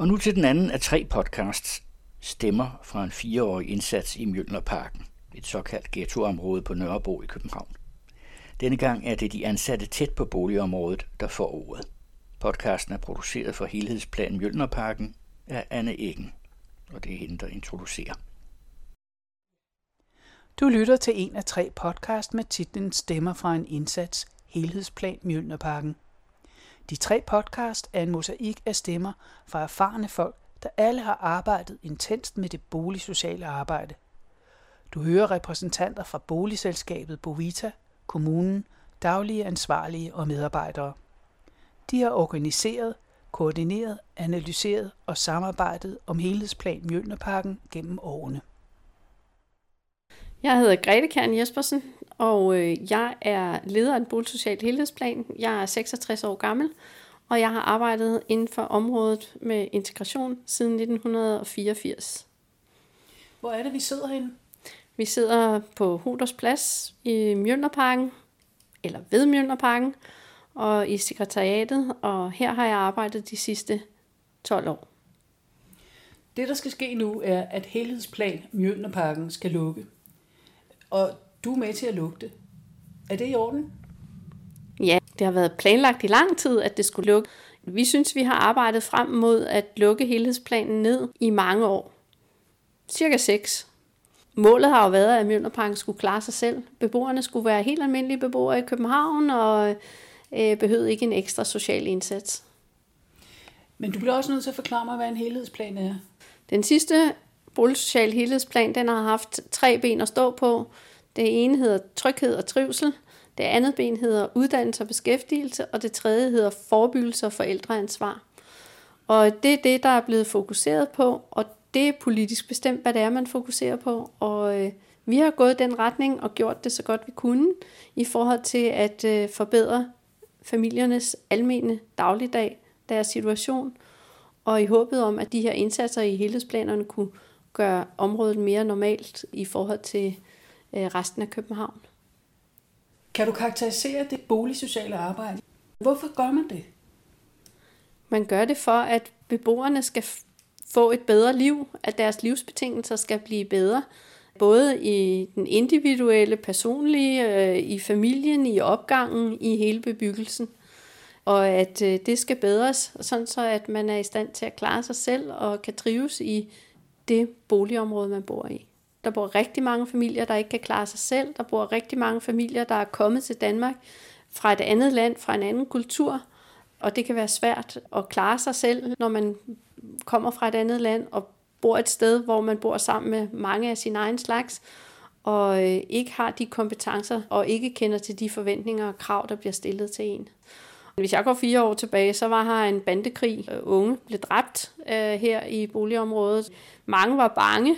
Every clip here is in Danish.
Og nu til den anden af tre podcasts, Stemmer fra en fireårig indsats i Mjølnerparken, et såkaldt ghettoområde på Nørrebro i København. Denne gang er det de ansatte tæt på boligområdet, der får ordet. Podcasten er produceret for Helhedsplan Mjølnerparken af Anne Eggen, og det er hende, der introducerer. Du lytter til en af tre podcast med titlen Stemmer fra en indsats, Helhedsplan Mjølnerparken. De tre podcast er en mosaik af stemmer fra erfarne folk, der alle har arbejdet intenst med det boligsociale arbejde. Du hører repræsentanter fra boligselskabet Bovita, kommunen, daglige ansvarlige og medarbejdere. De har organiseret, koordineret, analyseret og samarbejdet om helhedsplan Mjølnerparken gennem årene. Jeg hedder Grete Kern Jespersen, og øh, jeg er leder af en boligsocial helhedsplan. Jeg er 66 år gammel, og jeg har arbejdet inden for området med integration siden 1984. Hvor er det, vi sidder henne? Vi sidder på Huders Plads i Mjølnerparken, eller ved Mjølnerparken, og i sekretariatet, og her har jeg arbejdet de sidste 12 år. Det, der skal ske nu, er, at helhedsplan Mjølnerparken skal lukke. Og du er med til at lukke det. Er det i orden? Ja, det har været planlagt i lang tid, at det skulle lukke. Vi synes, vi har arbejdet frem mod at lukke helhedsplanen ned i mange år. Cirka seks. Målet har jo været, at Mjølnerparken skulle klare sig selv. Beboerne skulle være helt almindelige beboere i København, og øh, behøvede ikke en ekstra social indsats. Men du bliver også nødt til at forklare mig, hvad en helhedsplan er. Den sidste boligsocial helhedsplan, den har haft tre ben at stå på. Det ene hedder tryghed og trivsel, det andet ben hedder uddannelse og beskæftigelse, og det tredje hedder forebyggelse og forældreansvar. Og det er det, der er blevet fokuseret på, og det er politisk bestemt, hvad det er, man fokuserer på. Og øh, vi har gået den retning og gjort det så godt vi kunne i forhold til at øh, forbedre familiernes almene dagligdag, deres situation, og i håbet om, at de her indsatser i helhedsplanerne kunne gøre området mere normalt i forhold til øh, resten af København. Kan du karakterisere det boligsociale arbejde? Hvorfor gør man det? Man gør det for, at beboerne skal få et bedre liv, at deres livsbetingelser skal blive bedre, både i den individuelle, personlige, øh, i familien, i opgangen, i hele bebyggelsen. Og at øh, det skal bedres, sådan så at man er i stand til at klare sig selv og kan trives i det boligområde, man bor i. Der bor rigtig mange familier, der ikke kan klare sig selv. Der bor rigtig mange familier, der er kommet til Danmark fra et andet land, fra en anden kultur. Og det kan være svært at klare sig selv, når man kommer fra et andet land og bor et sted, hvor man bor sammen med mange af sin egen slags, og øh, ikke har de kompetencer og ikke kender til de forventninger og krav, der bliver stillet til en. Hvis jeg går fire år tilbage, så var her en bandekrig. Øh, unge blev dræbt øh, her i boligområdet. Mange var bange.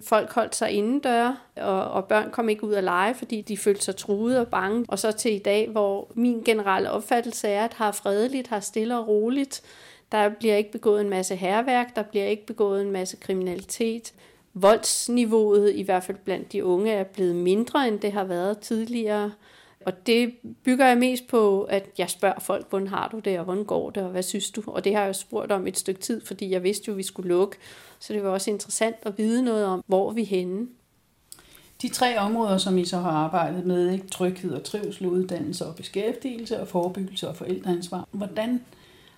Folk holdt sig indendør, og, og børn kom ikke ud at lege, fordi de følte sig truede og bange. Og så til i dag, hvor min generelle opfattelse er, at har fredeligt, har stille og roligt. Der bliver ikke begået en masse herværk, der bliver ikke begået en masse kriminalitet. Voldsniveauet, i hvert fald blandt de unge, er blevet mindre, end det har været tidligere. Og det bygger jeg mest på, at jeg spørger folk, hvordan har du det, og hvordan går det, og hvad synes du? Og det har jeg jo spurgt om et stykke tid, fordi jeg vidste jo, at vi skulle lukke. Så det var også interessant at vide noget om, hvor vi er henne. De tre områder, som I så har arbejdet med, ikke? tryghed og trivsel, uddannelse og beskæftigelse og forebyggelse og forældreansvar. Hvordan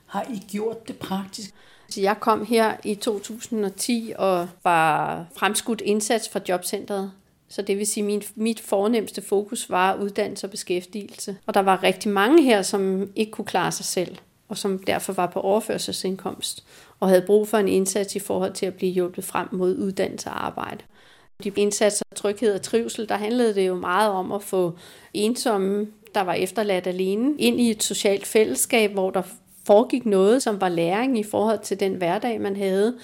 har I gjort det praktisk? Jeg kom her i 2010 og var fremskudt indsats fra jobcentret så det vil sige, at min, mit fornemmeste fokus var uddannelse og beskæftigelse. Og der var rigtig mange her, som ikke kunne klare sig selv, og som derfor var på overførselsindkomst, og havde brug for en indsats i forhold til at blive hjulpet frem mod uddannelse og arbejde. De indsatser, tryghed og trivsel, der handlede det jo meget om at få ensomme, der var efterladt alene, ind i et socialt fællesskab, hvor der foregik noget, som var læring i forhold til den hverdag, man havde.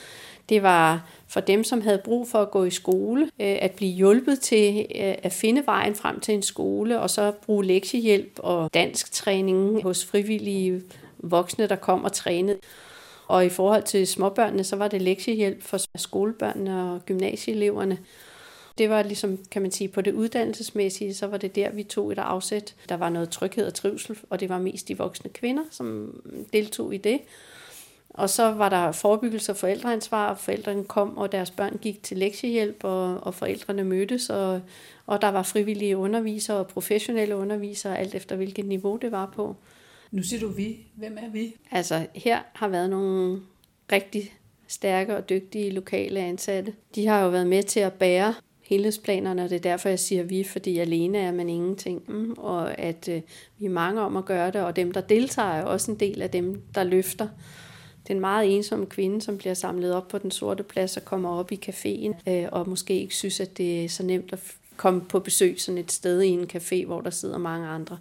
Det var for dem, som havde brug for at gå i skole, øh, at blive hjulpet til øh, at finde vejen frem til en skole, og så bruge lektiehjælp og dansk træning hos frivillige voksne, der kom og trænede. Og i forhold til småbørnene, så var det lektiehjælp for skolebørnene og gymnasieeleverne. Det var ligesom, kan man sige, på det uddannelsesmæssige, så var det der, vi tog et afsæt. Der var noget tryghed og trivsel, og det var mest de voksne kvinder, som deltog i det. Og så var der forebyggelse og forældreansvar, og forældrene kom, og deres børn gik til lektiehjælp, og, og forældrene mødtes, og, og der var frivillige undervisere og professionelle undervisere, alt efter hvilket niveau det var på. Nu siger du vi. Hvem er vi? Altså, her har været nogle rigtig stærke og dygtige lokale ansatte. De har jo været med til at bære helhedsplanerne, og det er derfor, jeg siger vi, fordi alene er man ingenting, mm, og at øh, vi er mange om at gøre det, og dem, der deltager, er også en del af dem, der løfter. Den meget ensomme kvinde, som bliver samlet op på den sorte plads og kommer op i caféen, øh, og måske ikke synes, at det er så nemt at komme på besøg sådan et sted i en café, hvor der sidder mange andre.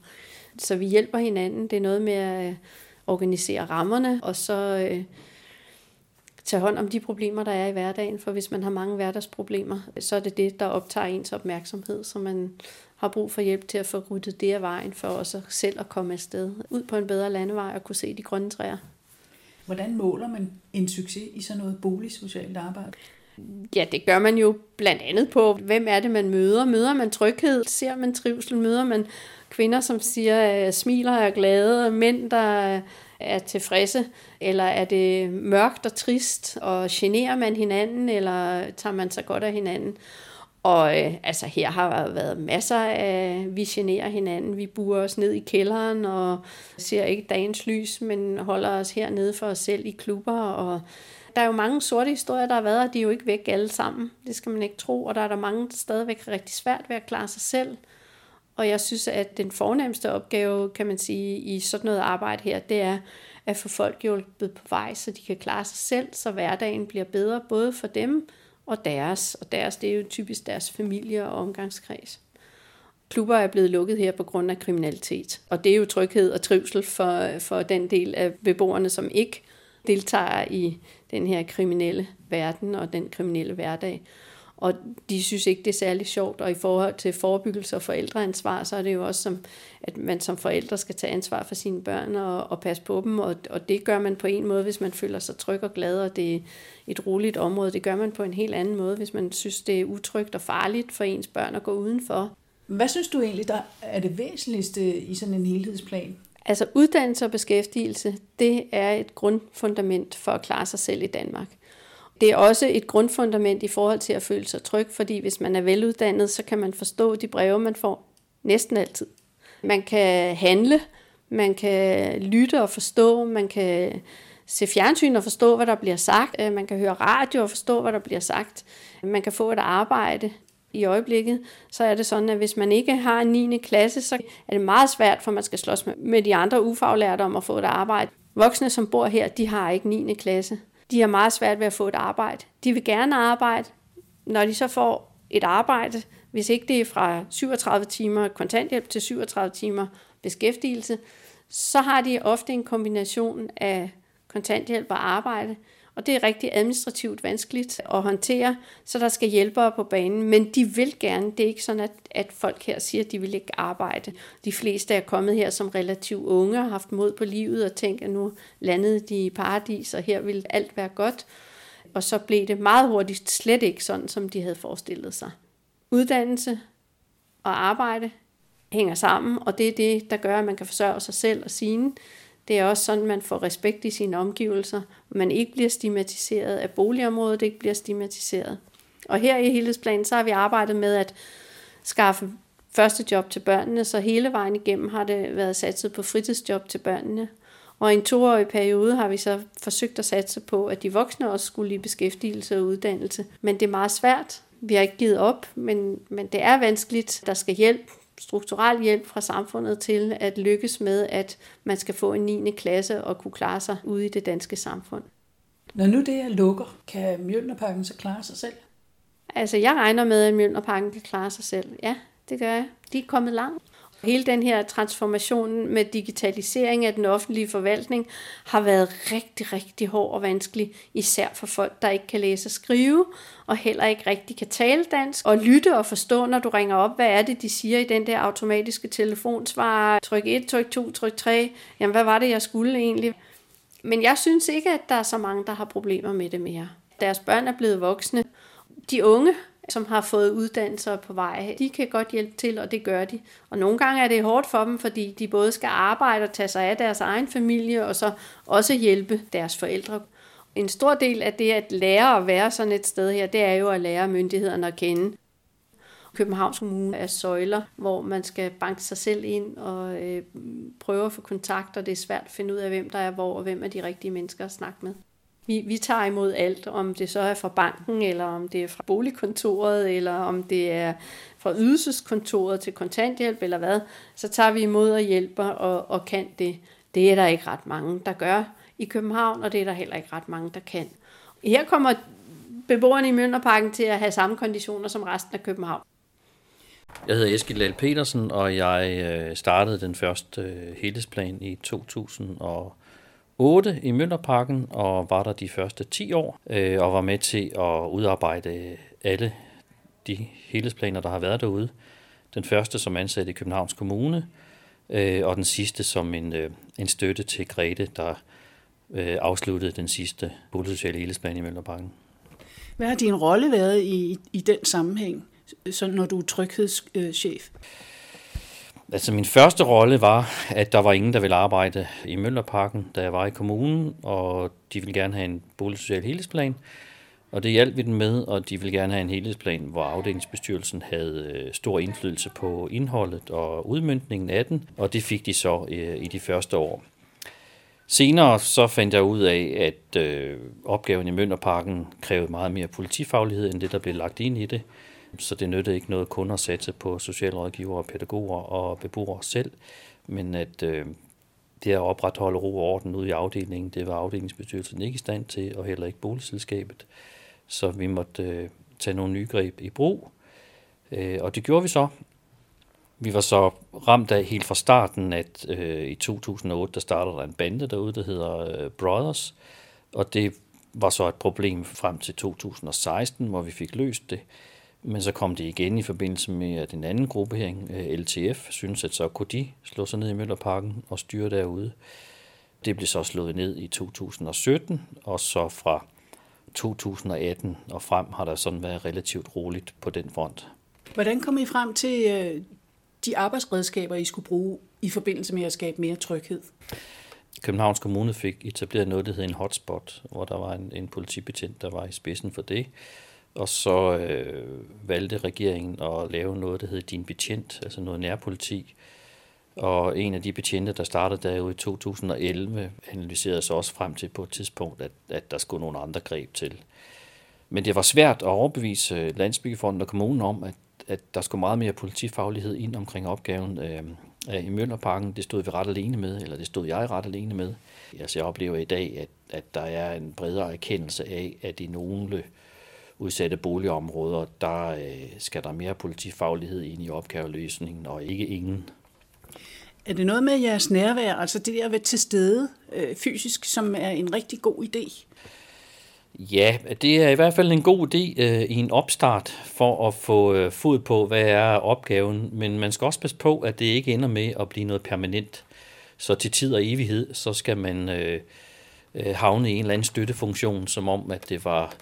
Så vi hjælper hinanden. Det er noget med at øh, organisere rammerne, og så øh, tage hånd om de problemer, der er i hverdagen. For hvis man har mange hverdagsproblemer, så er det det, der optager ens opmærksomhed, så man har brug for hjælp til at få ryddet det af vejen, for også selv at komme afsted ud på en bedre landevej og kunne se de grønne træer. Hvordan måler man en succes i sådan noget boligsocialt arbejde? Ja, det gør man jo blandt andet på, hvem er det, man møder. Møder man tryghed? Ser man trivsel? Møder man kvinder, som siger, smiler og er glade? Mænd, der er tilfredse? Eller er det mørkt og trist, og generer man hinanden, eller tager man sig godt af hinanden? Og øh, altså her har været masser af, vi generer hinanden, vi burer os ned i kælderen og ser ikke dagens lys, men holder os hernede for os selv i klubber. Og der er jo mange sorte historier, der har været, og de er jo ikke væk alle sammen. Det skal man ikke tro, og der er der mange, der stadigvæk har rigtig svært ved at klare sig selv. Og jeg synes, at den fornemmeste opgave, kan man sige, i sådan noget arbejde her, det er at få folk hjulpet på vej, så de kan klare sig selv, så hverdagen bliver bedre, både for dem og deres. Og deres, det er jo typisk deres familie og omgangskreds. Klubber er blevet lukket her på grund af kriminalitet. Og det er jo tryghed og trivsel for, for den del af beboerne, som ikke deltager i den her kriminelle verden og den kriminelle hverdag og de synes ikke, det er særlig sjovt. Og i forhold til forebyggelse og forældreansvar, så er det jo også, som, at man som forældre skal tage ansvar for sine børn og, og passe på dem. Og, og det gør man på en måde, hvis man føler sig tryg og glad, og det er et roligt område. Det gør man på en helt anden måde, hvis man synes, det er utrygt og farligt for ens børn at gå udenfor. Hvad synes du egentlig, der er det væsentligste i sådan en helhedsplan? Altså uddannelse og beskæftigelse, det er et grundfundament for at klare sig selv i Danmark. Det er også et grundfundament i forhold til at føle sig tryg, fordi hvis man er veluddannet, så kan man forstå de breve, man får næsten altid. Man kan handle, man kan lytte og forstå, man kan se fjernsyn og forstå, hvad der bliver sagt, øh, man kan høre radio og forstå, hvad der bliver sagt, man kan få et arbejde. I øjeblikket, så er det sådan, at hvis man ikke har en 9. klasse, så er det meget svært, for man skal slås med de andre ufaglærte om at få et arbejde. Voksne, som bor her, de har ikke 9. klasse de har meget svært ved at få et arbejde. De vil gerne arbejde. Når de så får et arbejde, hvis ikke det er fra 37 timer kontanthjælp til 37 timer beskæftigelse, så har de ofte en kombination af kontanthjælp og arbejde, og det er rigtig administrativt vanskeligt at håndtere, så der skal hjælpere på banen. Men de vil gerne. Det er ikke sådan, at, at folk her siger, at de vil ikke arbejde. De fleste er kommet her som relativt unge og har haft mod på livet og tænkt, at nu landede de i paradis, og her vil alt være godt. Og så blev det meget hurtigt slet ikke sådan, som de havde forestillet sig. Uddannelse og arbejde hænger sammen, og det er det, der gør, at man kan forsørge sig selv og sine. Det er også sådan, man får respekt i sine omgivelser. Man ikke bliver stigmatiseret af boligområdet, ikke bliver stigmatiseret. Og her i helhedsplanen, så har vi arbejdet med at skaffe første job til børnene, så hele vejen igennem har det været satset på fritidsjob til børnene. Og i en toårig periode har vi så forsøgt at satse på, at de voksne også skulle i beskæftigelse og uddannelse. Men det er meget svært. Vi har ikke givet op, men, men det er vanskeligt. Der skal hjælp strukturel hjælp fra samfundet til at lykkes med, at man skal få en 9. klasse og kunne klare sig ude i det danske samfund. Når nu det er lukker, kan Mjølnerparken så klare sig selv? Altså, jeg regner med, at Mjølnerparken kan klare sig selv. Ja, det gør jeg. De er kommet langt. Hele den her transformation med digitalisering af den offentlige forvaltning har været rigtig, rigtig hård og vanskelig, især for folk, der ikke kan læse og skrive, og heller ikke rigtig kan tale dansk, og lytte og forstå, når du ringer op, hvad er det, de siger i den der automatiske telefonsvar. Tryk 1, tryk 2, tryk 3. Jamen, hvad var det, jeg skulle egentlig? Men jeg synes ikke, at der er så mange, der har problemer med det mere. Deres børn er blevet voksne. De unge som har fået uddannelser på vej. De kan godt hjælpe til, og det gør de. Og nogle gange er det hårdt for dem, fordi de både skal arbejde og tage sig af deres egen familie, og så også hjælpe deres forældre. En stor del af det at lære at være sådan et sted her, det er jo at lære myndighederne at kende. Københavns Kommune er søjler, hvor man skal banke sig selv ind og øh, prøve at få kontakt, og det er svært at finde ud af, hvem der er hvor, og hvem er de rigtige mennesker at snakke med. Vi, vi tager imod alt, om det så er fra banken, eller om det er fra boligkontoret, eller om det er fra ydelseskontoret til kontanthjælp, eller hvad, så tager vi imod og hjælper og, og kan det. Det er der ikke ret mange, der gør i København, og det er der heller ikke ret mange, der kan. Her kommer beboerne i Mønderparken til at have samme konditioner som resten af København. Jeg hedder Eskild Lal Petersen, og jeg øh, startede den første øh, helhedsplan i 2000 og 8 i Mønderparken, og var der de første 10 år, øh, og var med til at udarbejde alle de helhedsplaner, der har været derude. Den første som ansat i Københavns Kommune, øh, og den sidste som en, øh, en støtte til Grete, der øh, afsluttede den sidste boligsociale helhedsplan i Mønderparken. Hvad har din rolle været i, i den sammenhæng? så når du er tryghedschef? Altså min første rolle var, at der var ingen, der ville arbejde i Møllerparken, da jeg var i kommunen, og de ville gerne have en boligsocial helhedsplan. Og det hjalp vi den med, og de ville gerne have en helhedsplan, hvor afdelingsbestyrelsen havde øh, stor indflydelse på indholdet og udmyndningen af den, og det fik de så øh, i de første år. Senere så fandt jeg ud af, at øh, opgaven i Mønderparken krævede meget mere politifaglighed, end det, der blev lagt ind i det. Så det nyttede ikke noget kun at satse på socialrådgivere, pædagoger og beboere selv, men at øh, det at opretholde ro og orden ude i afdelingen, det var afdelingsbestyrelsen ikke i stand til, og heller ikke boligselskabet. Så vi måtte øh, tage nogle nye greb i brug, øh, og det gjorde vi så. Vi var så ramt af helt fra starten, at øh, i 2008, der startede der en bande derude, der hedder øh, Brothers, og det var så et problem frem til 2016, hvor vi fik løst det. Men så kom det igen i forbindelse med, at en anden gruppering, øh, LTF, synes at så kunne de slå sig ned i Møllerparken og styre derude. Det blev så slået ned i 2017, og så fra 2018 og frem har der sådan været relativt roligt på den front. Hvordan kom I frem til øh, de arbejdsredskaber, I skulle bruge i forbindelse med at skabe mere tryghed? Københavns Kommune fik etableret noget, der hed en hotspot, hvor der var en, en politibetjent, der var i spidsen for det. Og så øh, valgte regeringen at lave noget, der hed Din Betjent, altså noget nærpoliti. Og en af de betjente, der startede derude i 2011, analyserede sig også frem til på et tidspunkt, at, at der skulle nogle andre greb til. Men det var svært at overbevise øh, Landsbyggefonden og kommunen om, at, at der skulle meget mere politifaglighed ind omkring opgaven. Øh, i Møllerparken, det stod vi ret alene med, eller det stod jeg ret alene med. Altså jeg oplever i dag, at, at der er en bredere erkendelse af, at i nogle øh, udsatte boligområder, der øh, skal der mere politifaglighed ind i opgaveløsningen, og ikke ingen. Er det noget med jeres nærvær, altså det der at være til stede øh, fysisk, som er en rigtig god idé? Ja, det er i hvert fald en god idé øh, i en opstart for at få øh, fod på, hvad er opgaven. Men man skal også passe på, at det ikke ender med at blive noget permanent. Så til tid og evighed, så skal man øh, øh havne i en eller anden støttefunktion, som om, at det var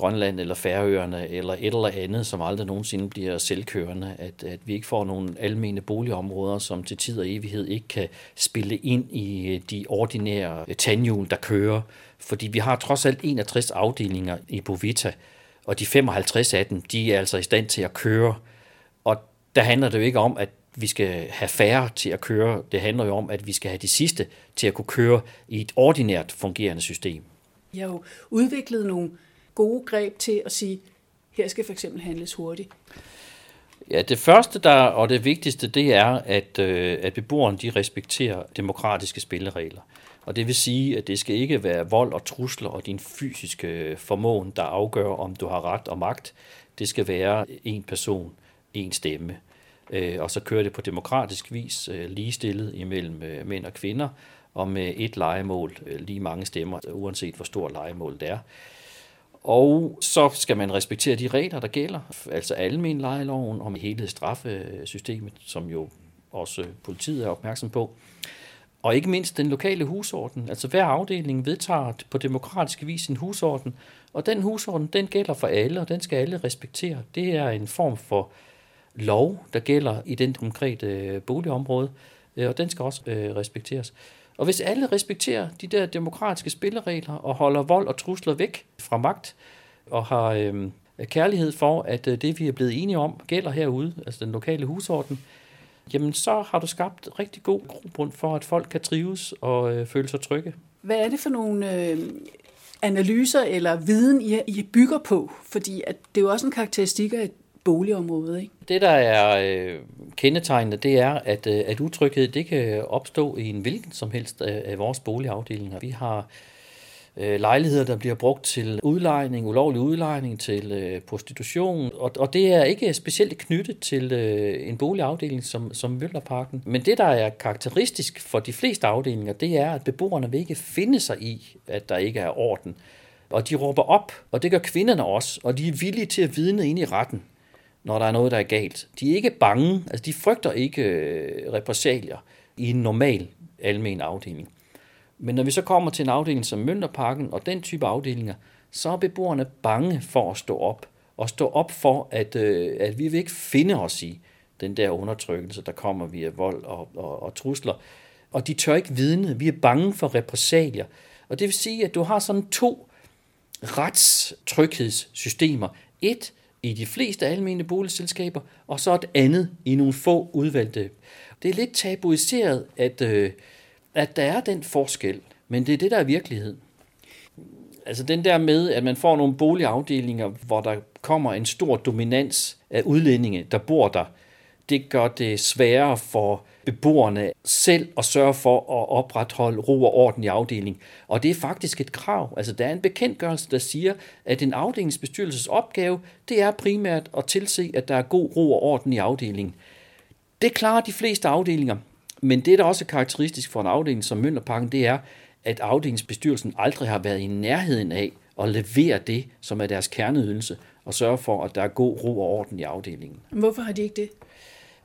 Grønland eller Færøerne eller et eller andet, som aldrig nogensinde bliver selvkørende, at, at vi ikke får nogle almene boligområder, som til tid og evighed ikke kan spille ind i øh, de ordinære øh, tandhjul, der kører. Fordi vi har trods alt 61 afdelinger i Bovita, og de 55 af dem, de er altså i stand til at køre. Og der handler det jo ikke om, at vi skal have færre til at køre. Det handler jo om, at vi skal have de sidste til at kunne køre i et ordinært fungerende system. Jeg har jo udviklet nogle gode greb til at sige, her skal for eksempel handles hurtigt? Ja, det første der, og det vigtigste, det er, at, øh, at beboerne de respekterer demokratiske spilleregler. Og det vil sige, at det skal ikke være vold og trusler og din fysiske formåen, der afgør, om du har ret og magt. Det skal være en person, en stemme. Øh, og så kører det på demokratisk vis øh, ligestillet imellem øh, mænd og kvinder, og med et legemål, øh, lige mange stemmer, uanset hvor stort legemålet er. Og så skal man respektere de regler, der gælder, altså almen lejeloven om hele straffesystemet, som jo også politiet er opmærksom på. Og ikke mindst den lokale husorden. Altså hver afdeling vedtager på demokratisk vis en husorden, og den husorden, den gælder for alle, og den skal alle respektere. Det er en form for lov, der gælder i den konkrete øh, boligområde, øh, og den skal også øh, respekteres. Og hvis alle respekterer de der demokratiske spilleregler og holder vold og trusler væk fra magt, og har øh, kærlighed for, at øh, det, vi er blevet enige om, gælder herude, altså den lokale husorden, jamen så har du skabt rigtig god grobund for, at folk kan trives og øh, føle sig trygge. Hvad er det for nogle øh, analyser eller viden, I, I bygger på? Fordi at det er jo også en karakteristik af et boligområde, ikke? Det, der er øh, kendetegnende, det er, at, øh, at utryghed det kan opstå i en hvilken som helst af, af vores boligafdelinger. Vi har øh, lejligheder, der bliver brugt til udlejning, ulovlig udlejning, til øh, prostitution, og, og det er ikke specielt knyttet til øh, en boligafdeling som, som Møllerparken. Men det, der er karakteristisk for de fleste afdelinger, det er, at beboerne vil ikke finde sig i, at der ikke er orden. Og de råber op, og det gør kvinderne også, og de er villige til at vidne ind i retten når der er noget, der er galt. De er ikke bange, altså de frygter ikke øh, repressalier i en normal almen afdeling. Men når vi så kommer til en afdeling som Mønterparken og den type afdelinger, så er beboerne bange for at stå op. Og stå op for, at, øh, at vi vil ikke finde os i den der undertrykkelse, der kommer via vold og, og, og trusler. Og de tør ikke vidne. Vi er bange for repressalier. Og det vil sige, at du har sådan to retstryghedssystemer. Et, i de fleste almene boligselskaber, og så et andet i nogle få udvalgte. Det er lidt tabuiseret, at, øh, at der er den forskel, men det er det, der er virkelighed. Altså den der med, at man får nogle boligafdelinger, hvor der kommer en stor dominans af udlændinge, der bor der, det gør det sværere for beboerne selv at sørge for at opretholde ro og orden i afdelingen. Og det er faktisk et krav. Altså der er en bekendtgørelse, der siger, at en afdelingsbestyrelses opgave, det er primært at tilse, at der er god ro og orden i afdelingen. Det klarer de fleste afdelinger, men det, der også er karakteristisk for en afdeling som Mønderparken, det er, at afdelingsbestyrelsen aldrig har været i nærheden af at levere det, som er deres kerneydelse, og sørge for, at der er god ro og orden i afdelingen. Hvorfor har de ikke det?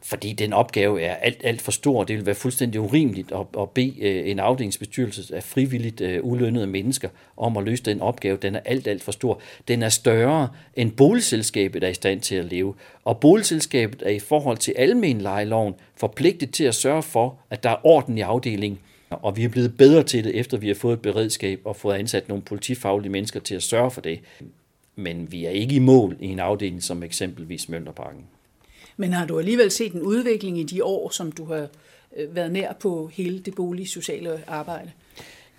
Fordi den opgave er alt, alt for stor. Det vil være fuldstændig urimeligt at, at bede øh, en afdelingsbestyrelse af frivilligt uh, ulønnede mennesker om at løse den opgave. Den er alt, alt for stor. Den er større end boligselskabet er i stand til at leve. Og boligselskabet er i forhold til almenlejeloven forpligtet til at sørge for, at der er orden i afdelingen. Og vi er blevet bedre til det, efter vi har fået et beredskab og fået ansat nogle politifaglige mennesker til at sørge for det. Men vi er ikke i mål i en afdeling som eksempelvis Mønterparken. Men har du alligevel set en udvikling i de år, som du har øh, været nær på hele det boligsociale arbejde?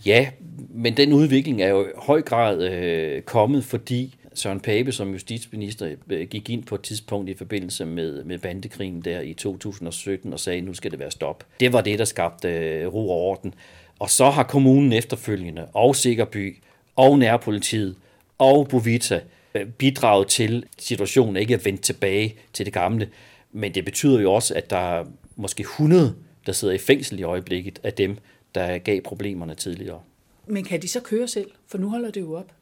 Ja, men den udvikling er jo i høj grad øh, kommet, fordi Søren Pape som justitsminister øh, gik ind på et tidspunkt i forbindelse med, med bandekrigen der i 2017 og sagde, nu skal det være stop. Det var det, der skabte øh, ro og orden. Og så har kommunen efterfølgende, og Sikkerby, og Nærpolitiet, og Bovita Øh, bidrage til situationen ikke at vende tilbage til det gamle. Men det betyder jo også, at der er måske 100, der sidder i fængsel i øjeblikket af dem, der gav problemerne tidligere. Men kan de så køre selv? For nu holder det jo op.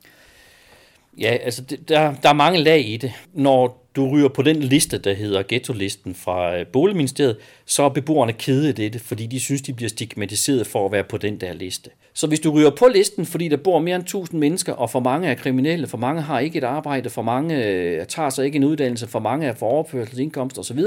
Ja, altså det, der, der er mange lag i det. Når du ryger på den liste, der hedder ghetto-listen fra øh, Boligministeriet, så er beboerne kede af det, fordi de synes, de bliver stigmatiseret for at være på den der liste. Så hvis du ryger på listen, fordi der bor mere end 1000 mennesker, og for mange er kriminelle, for mange har ikke et arbejde, for mange øh, tager sig ikke en uddannelse, for mange er for overførselsindkomst osv.,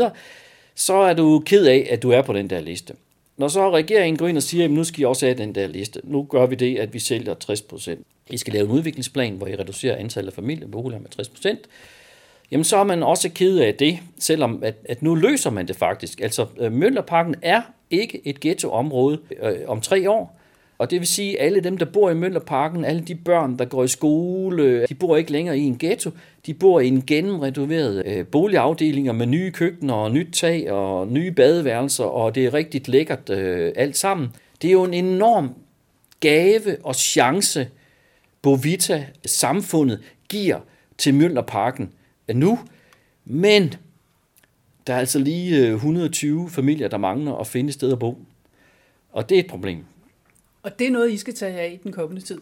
så er du ked af, at du er på den der liste. Når så regeringen går ind og siger, at nu skal I også have den der liste, nu gør vi det, at vi sælger 60 procent. I skal lave en udviklingsplan, hvor I reducerer antallet af familieboliger med 60 procent. Jamen så er man også ked af det, selvom at, at nu løser man det faktisk. Altså øh, Møllerparken er ikke et ghettoområde øh, om tre år. Og det vil sige, at alle dem, der bor i Møllerparken, alle de børn, der går i skole, de bor ikke længere i en ghetto. De bor i en gennemrenoveret øh, boligafdelinger med nye køkkener og nyt tag og nye badeværelser, og det er rigtig lækkert øh, alt sammen. Det er jo en enorm gave og chance, Bovita samfundet giver til Møllerparken nu. Men der er altså lige 120 øh, familier, der mangler at finde et sted at bo. Og det er et problem. Og det er noget, I skal tage af i den kommende tid?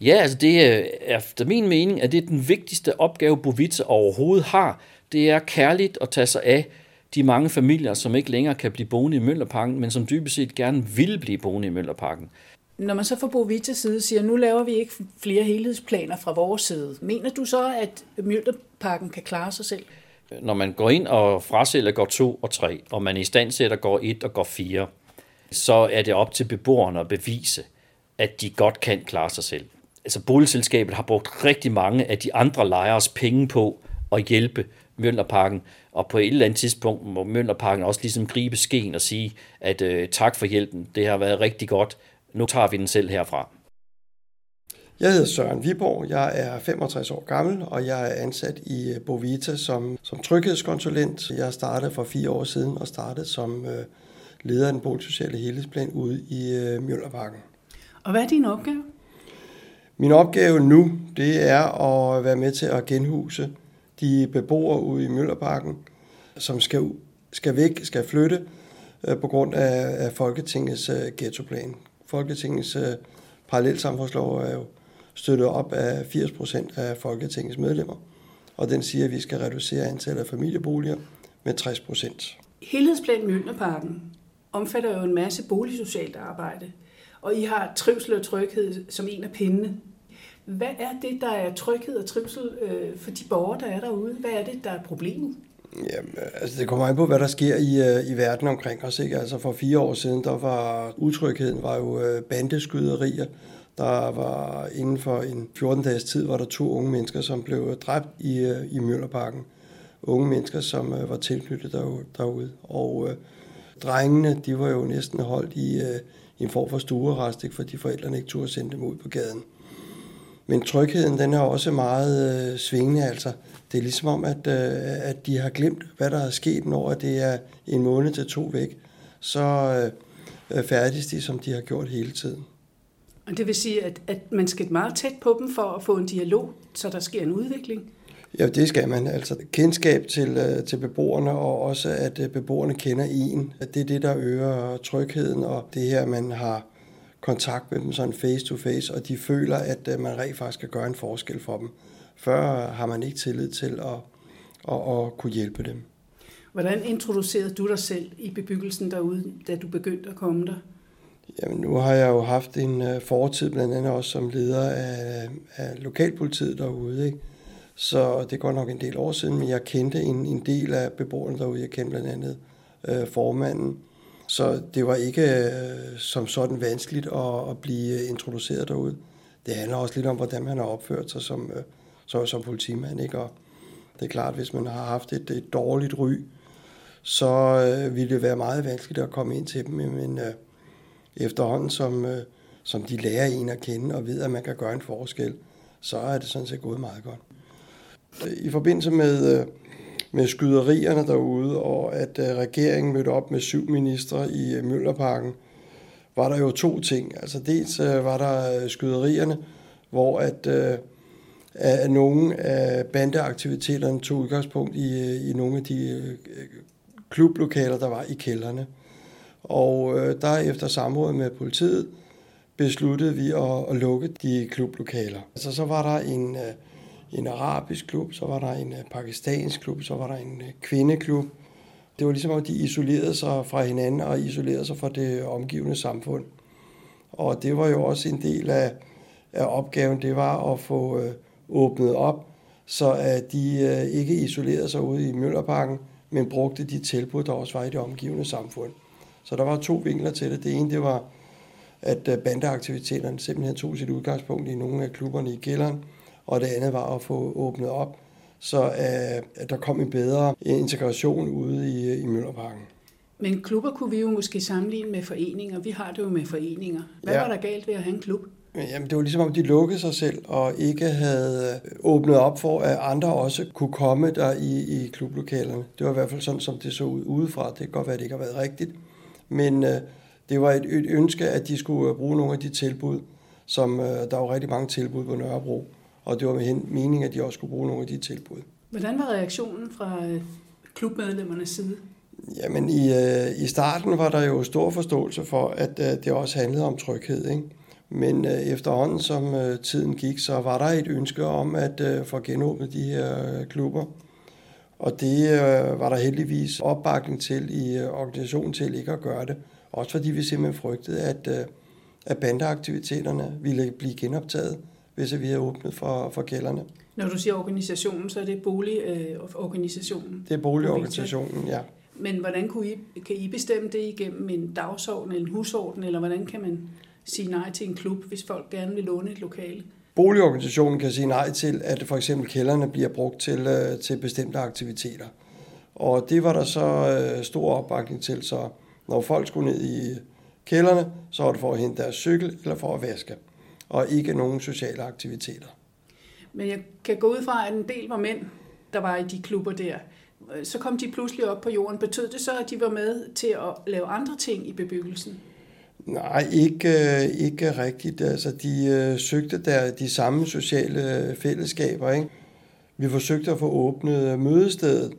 Ja, altså det er efter min mening, at det er den vigtigste opgave, Bovitsa overhovedet har. Det er kærligt at tage sig af de mange familier, som ikke længere kan blive boende i Møllerparken, men som dybest set gerne vil blive boende i Møllerparken. Når man så fra Bovitas side siger, nu laver vi ikke flere helhedsplaner fra vores side, mener du så, at Mjølterparken kan klare sig selv? Når man går ind og frasælger går 2 og 3, og man i stand sætter går 1 og går 4, så er det op til beboerne at bevise, at de godt kan klare sig selv. Altså boligselskabet har brugt rigtig mange af de andre lejers penge på at hjælpe Møllerparken, og på et eller andet tidspunkt må Møllerparken også ligesom gribe skeen og sige, at øh, tak for hjælpen, det har været rigtig godt, nu tager vi den selv herfra. Jeg hedder Søren Viborg, jeg er 65 år gammel, og jeg er ansat i øh, Bovita som, som tryghedskonsulent. Jeg startede for fire år siden og startede som øh, leder af den boligsociale helhedsplan ude i øh, Mjølnerparken. Og hvad er din opgave? Min opgave nu, det er at være med til at genhuse de beboere ude i Møllerparken, som skal, skal væk, skal flytte øh, på grund af, af Folketingets øh, ghettoplan. Folketingets øh, parallelsamfundslov er jo støttet op af 80 procent af Folketingets medlemmer, og den siger, at vi skal reducere antallet af familieboliger med 60 procent. Helhedsplan Mjølnerparken omfatter jo en masse boligsocialt arbejde, og I har trivsel og tryghed som en af pindene. Hvad er det, der er tryghed og trivsel øh, for de borgere, der er derude? Hvad er det, der er problemet? Jamen, altså det kommer an på, hvad der sker i, øh, i verden omkring os. Ikke? Altså for fire år siden, der var utrygheden var jo øh, bandeskyderier. Der var inden for en 14-dages tid, var der to unge mennesker, som blev dræbt i, øh, i Møllerparken. Unge mennesker, som var tilknyttet derude. Og øh, drengene, de var jo næsten holdt i, øh, i en form for stuerest, ikke? fordi forældrene ikke turde sende dem ud på gaden. Men trygheden, den er også meget øh, svingende. Altså, det er ligesom om, at, øh, at de har glemt, hvad der er sket, når det er en måned til to væk. Så øh, færdiges de, som de har gjort hele tiden. Og det vil sige, at, at man skal meget tæt på dem for at få en dialog, så der sker en udvikling? Ja, det skal man. Altså kendskab til, øh, til beboerne, og også at øh, beboerne kender en. At det er det, der øger trygheden, og det her, man har kontakt med dem sådan face to face, og de føler, at øh, man rent faktisk skal gøre en forskel for dem. Før har man ikke tillid til at, at, at kunne hjælpe dem. Hvordan introducerede du dig selv i bebyggelsen derude, da du begyndte at komme der? Jamen, nu har jeg jo haft en øh, fortid, blandt andet også som leder af, af lokalpolitiet derude. Ikke? Så det går nok en del år siden, men jeg kendte en, en del af beboerne derude. Jeg kendte blandt andet øh, formanden, så det var ikke øh, som sådan vanskeligt at, at blive introduceret derude. Det handler også lidt om, hvordan man har opført sig som, øh, som, som politimand. Ikke? Og det er klart, hvis man har haft et, et dårligt ry, så øh, ville det være meget vanskeligt at komme ind til dem. Men øh, efterhånden, som, øh, som de lærer en at kende og ved, at man kan gøre en forskel, så er det sådan set gået meget godt. Øh, I forbindelse med... Øh, med skyderierne derude, og at øh, regeringen mødte op med syv ministre i øh, Møllerparken, var der jo to ting. Altså dels øh, var der skyderierne, hvor at, at nogle af bandeaktiviteterne tog udgangspunkt i, i nogle af de klublokaler, der var i kælderne. Og der efter samråd med politiet besluttede vi at, at lukke de klublokaler. Altså så var der en en arabisk klub, så var der en øh, pakistansk klub, så var der en øh, kvindeklub. Det var ligesom, at de isolerede sig fra hinanden og isolerede sig fra det omgivende samfund. Og det var jo også en del af, af opgaven, det var at få øh, åbnet op, så at de øh, ikke isolerede sig ude i Møllerparken, men brugte de tilbud, der også var i det omgivende samfund. Så der var to vinkler til det. Det ene, det var, at øh, bandeaktiviteterne simpelthen tog sit udgangspunkt i nogle af klubberne i kælderen, og det andet var at få åbnet op, så øh, at der kom en bedre integration ude i, i Møllerparken. Men klubber kunne vi jo måske sammenligne med foreninger. Vi har det jo med foreninger. Hvad ja. var der galt ved at have en klub? Jamen, det var ligesom om, de lukkede sig selv og ikke havde åbnet op for, at andre også kunne komme der i, i klublokalerne. Det var i hvert fald sådan, som det så ud udefra. Det kan godt være, at det ikke har været rigtigt. Men øh, det var et, et ønske, at de skulle bruge nogle af de tilbud, som øh, der var rigtig mange tilbud på Nørrebro og det var med meningen, at de også skulle bruge nogle af de tilbud. Hvordan var reaktionen fra øh, klubmedlemmernes side? Jamen i, øh, i starten var der jo stor forståelse for, at øh, det også handlede om tryghed. Ikke? Men efterhånden som tiden gik, så var der et ønske om at få genåbnet de her klubber. Og det øh, var der heldigvis opbakning til i øh, organisationen til ikke at gøre det. Også fordi vi simpelthen frygtede, at, øh, at bandeaktiviteterne ville blive genoptaget, hvis vi havde åbnet for, for kælderne. Når du siger organisationen, så er det boligorganisationen? Øh, det er boligorganisationen, ja. Men hvordan kunne I, kan I bestemme det igennem en dagsorden eller en husorden, eller hvordan kan man sige nej til en klub, hvis folk gerne vil låne et lokale? Boligorganisationen kan sige nej til, at for eksempel kælderne bliver brugt til, øh, til bestemte aktiviteter. Og det var der så øh, stor opbakning til, så når folk skulle ned i kælderne, så var det for at hente deres cykel eller for at vaske, og ikke nogen sociale aktiviteter. Men jeg kan gå ud fra, at en del var mænd, der var i de klubber der. Så kom de pludselig op på jorden. Betød det så, at de var med til at lave andre ting i bebyggelsen? Nej, ikke, øh, ikke rigtigt. Altså, de øh, søgte der de samme sociale fællesskaber. Ikke? Vi forsøgte at få åbnet mødestedet,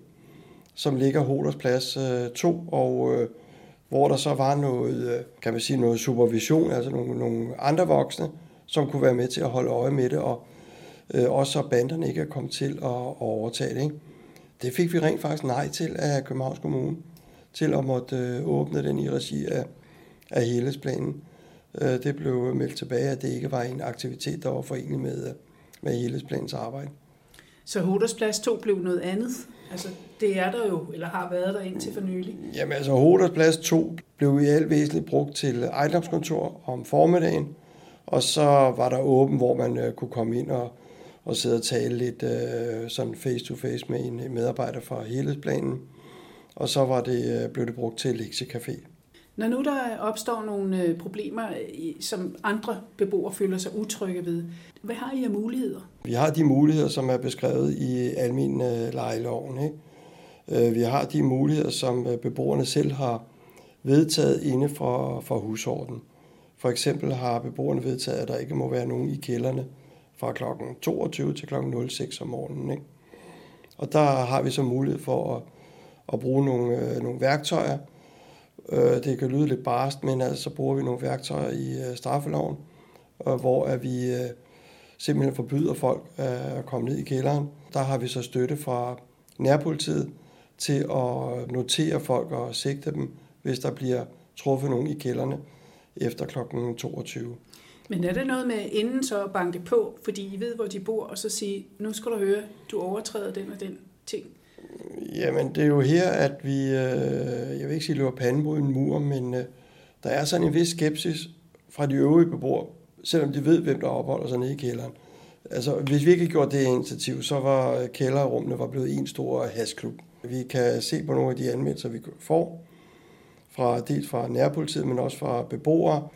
som ligger Hoders Plads øh, 2, og øh, hvor der så var noget, øh, kan man sige, noget supervision, altså nogle, nogle andre voksne, som kunne være med til at holde øje med det, og øh, også så banderne ikke er kommet til at, at overtage det. Ikke? Det fik vi rent faktisk nej til af Københavns Kommune, til at måtte øh, åbne den i regi af, af helhedsplanen. Øh, det blev meldt tilbage, at det ikke var en aktivitet, der var forenet med, med helhedsplanens arbejde. Så Hodersplads 2 blev noget andet? Altså, det er der jo, eller har været der indtil for nylig. Jamen altså, Hodersplads 2 blev i alt væsentligt brugt til ejendomskontor om formiddagen, og så var der åben, hvor man øh, kunne komme ind og, og sidde og tale lidt øh, sådan face-to-face med en medarbejder fra helhedsplanen. Og så var det, øh, blev det brugt til lektiecafé. Når nu der opstår nogle øh, problemer, som andre beboere føler sig utrygge ved, hvad har I af muligheder? Vi har de muligheder, som er beskrevet i almen øh, lejeloven. Ikke? Vi har de muligheder, som beboerne selv har vedtaget inde for, for husorden. For eksempel har beboerne vedtaget, at der ikke må være nogen i kælderne fra kl. 22 til kl. 06 om morgenen. Ikke? Og der har vi så mulighed for at, at bruge nogle, øh, nogle værktøjer, Øh, det kan lyde lidt barst, men altså, så bruger vi nogle værktøjer i øh, straffeloven, øh, hvor at vi øh, simpelthen forbyder folk øh, at komme ned i kælderen. Der har vi så støtte fra nærpolitiet til at notere folk og sigte dem, hvis der bliver truffet nogen i kælderne efter kl. 22. Men er det noget med inden så at banke på, fordi I ved, hvor de bor, og så sige, nu skal du høre, du overtræder den og den ting? Jamen, det er jo her, at vi, øh, jeg vil ikke sige, løber panden mod en mur, men øh, der er sådan en vis skepsis fra de øvrige beboere, selvom de ved, hvem der opholder sig nede i kælderen. Altså, hvis vi ikke gjort det initiativ, så var kælderrummene var blevet en stor hasklub. Vi kan se på nogle af de anmeldelser, vi får, fra, dels fra nærpolitiet, men også fra beboere,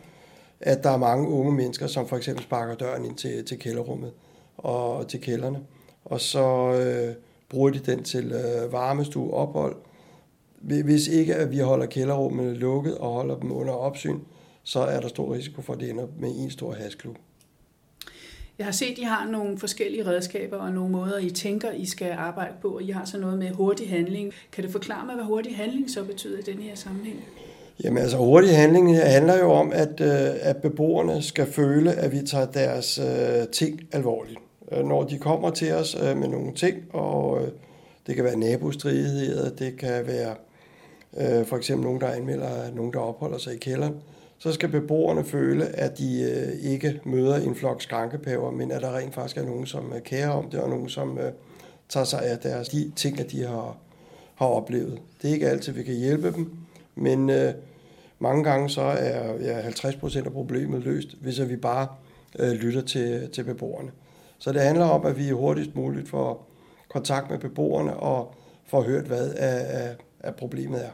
at der er mange unge mennesker, som for eksempel sparker døren ind til, til kælderrummet og til kælderne. Og så øh, bruger de den til øh, varmestue ophold. Hvis ikke at vi holder kælderrummene lukket og holder dem under opsyn, så er der stor risiko for, at det ender med en stor hasklub. Jeg har set, at I har nogle forskellige redskaber og nogle måder, I tænker, I skal arbejde på, og I har så noget med hurtig handling. Kan du forklare mig, hvad hurtig handling så betyder i den her sammenhæng? Jamen altså, hurtig handling øh, handler jo om, at, øh, at beboerne skal føle, at vi tager deres øh, ting alvorligt. Når de kommer til os med nogle ting, og det kan være nabostridigheder, det kan være for eksempel nogen, der anmelder nogen, der opholder sig i kælderen, så skal beboerne føle, at de øh, ikke møder en flok skrankepæver, men at der rent faktisk er nogen, som øh, kærer om det, og nogen, som øh, tager sig af deres de ting, at de har, har oplevet. Det er ikke altid, vi kan hjælpe dem, men øh, mange gange så er ja, 50 procent af problemet løst, hvis vi bare øh, lytter til, til beboerne. Så det handler om, at vi hurtigst muligt får kontakt med beboerne og får hørt, hvad af, af, af problemet er.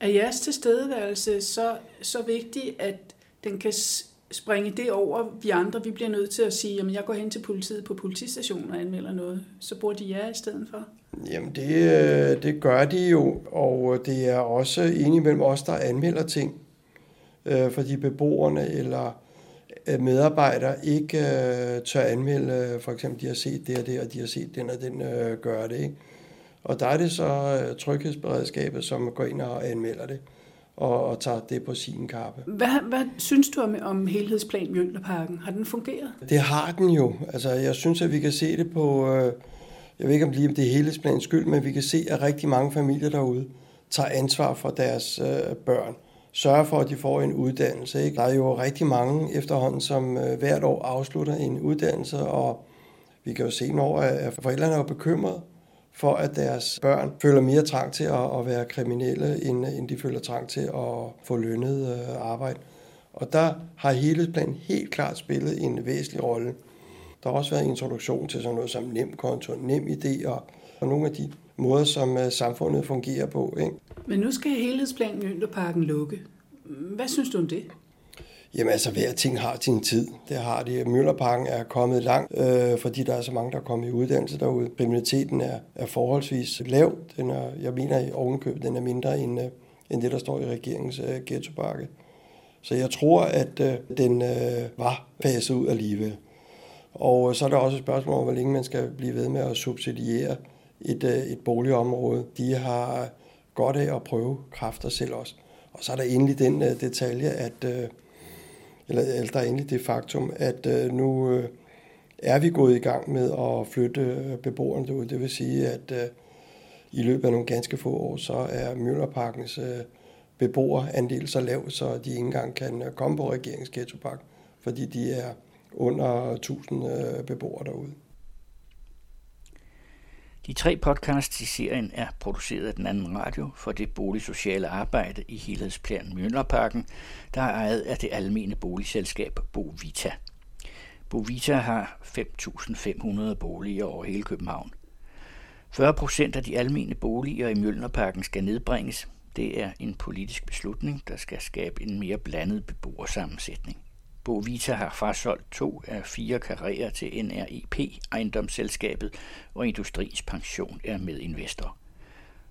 Er jeres tilstedeværelse så, så vigtig, at den kan springe det over, vi andre, vi bliver nødt til at sige, at jeg går hen til politiet på politistationen og anmelder noget, så bruger de jer i stedet for? Jamen det, øh, det gør de jo, og øh, det er også enig mellem os, der anmelder ting, øh, fordi beboerne eller medarbejdere ikke tør anmelde, for eksempel, de har set det og det, og de har set den og den gør gøre det. Ikke? Og der er det så øh, tryghedsberedskabet, som går ind og anmelder det og, og tager det på sin kappe. Hvad, hvad synes du om, om helhedsplan Mjølnerparken? Har den fungeret? Det har den jo. Altså, jeg synes, at vi kan se det på, øh, jeg ved ikke om lige om det er helhedsplanens skyld, men vi kan se, at rigtig mange familier derude tager ansvar for deres øh, børn. Sørger for, at de får en uddannelse. Ikke? Der er jo rigtig mange efterhånden, som øh, hvert år afslutter en uddannelse, og vi kan jo se når at forældrene er bekymrede for, at deres børn føler mere trang til at, at være kriminelle, end, end de føler trang til at få lønnet øh, arbejde. Og der har helhedsplanen helt klart spillet en væsentlig rolle. Der har også været introduktion til sådan noget som nem konto, nem idé og, og nogle af de måder, som øh, samfundet fungerer på. Ikke? Men nu skal helhedsplanen Mønterparken lukke. Hvad synes du om det? Jamen altså, hver ting har sin tid. Det har de. Møllerparken er kommet langt, øh, fordi der er så mange, der er kommet i uddannelse derude. Kriminaliteten er, er forholdsvis lav. Den er, jeg mener i ovenkøb, den er mindre end, øh, end det, der står i regeringens øh, ghettopakke. Så jeg tror, at øh, den øh, var faset ud alligevel. Og øh, så er der også et spørgsmål om, hvor længe man skal blive ved med at subsidiere et, øh, et boligområde. De har godt af at prøve kræfter selv også. Og så er der endelig den øh, detalje, at, øh, eller, eller der er endelig det faktum, at øh, nu øh, er vi gået i gang med at flytte øh, beboerne derud. Det vil sige, at øh, i løbet af nogle ganske få år, så er Møllerparkens øh, beboerandel så lav, så de ikke engang kan øh, komme på regeringsghettopark, fordi de er under 1000 øh, beboere derude. De tre podcasts i serien er produceret af den anden radio for det boligsociale arbejde i helhedsplan Mjølnerparken, der er ejet af det almene boligselskab Bovita. Bovita har 5.500 boliger over hele København. 40 procent af de almene boliger i Mjølnerparken skal nedbringes. Det er en politisk beslutning, der skal skabe en mere blandet beboersammensætning. Bovita har frasolgt to af fire karrierer til NREP, ejendomsselskabet, og Industriens Pension er medinvestor.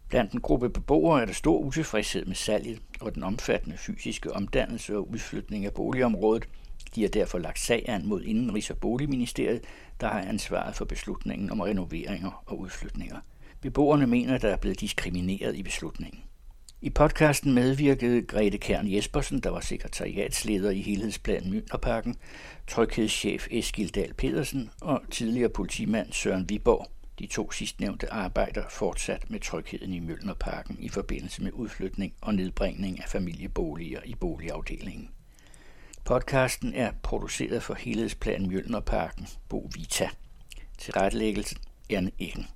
Blandt en gruppe beboere er der stor utilfredshed med salget og den omfattende fysiske omdannelse og udflytning af boligområdet. De har derfor lagt sag an mod Indenrigs- og Boligministeriet, der har ansvaret for beslutningen om renoveringer og udflytninger. Beboerne mener, at der er blevet diskrimineret i beslutningen. I podcasten medvirkede Grete Kern Jespersen, der var sekretariatsleder i helhedsplan Mønterparken, tryghedschef Eskil Dahl Pedersen og tidligere politimand Søren Viborg. De to sidstnævnte arbejder fortsat med trygheden i Mølnerparken i forbindelse med udflytning og nedbringning af familieboliger i boligafdelingen. Podcasten er produceret for helhedsplan Mjølnerparken, Bo Vita. Til rettelæggelsen Anne Eggen.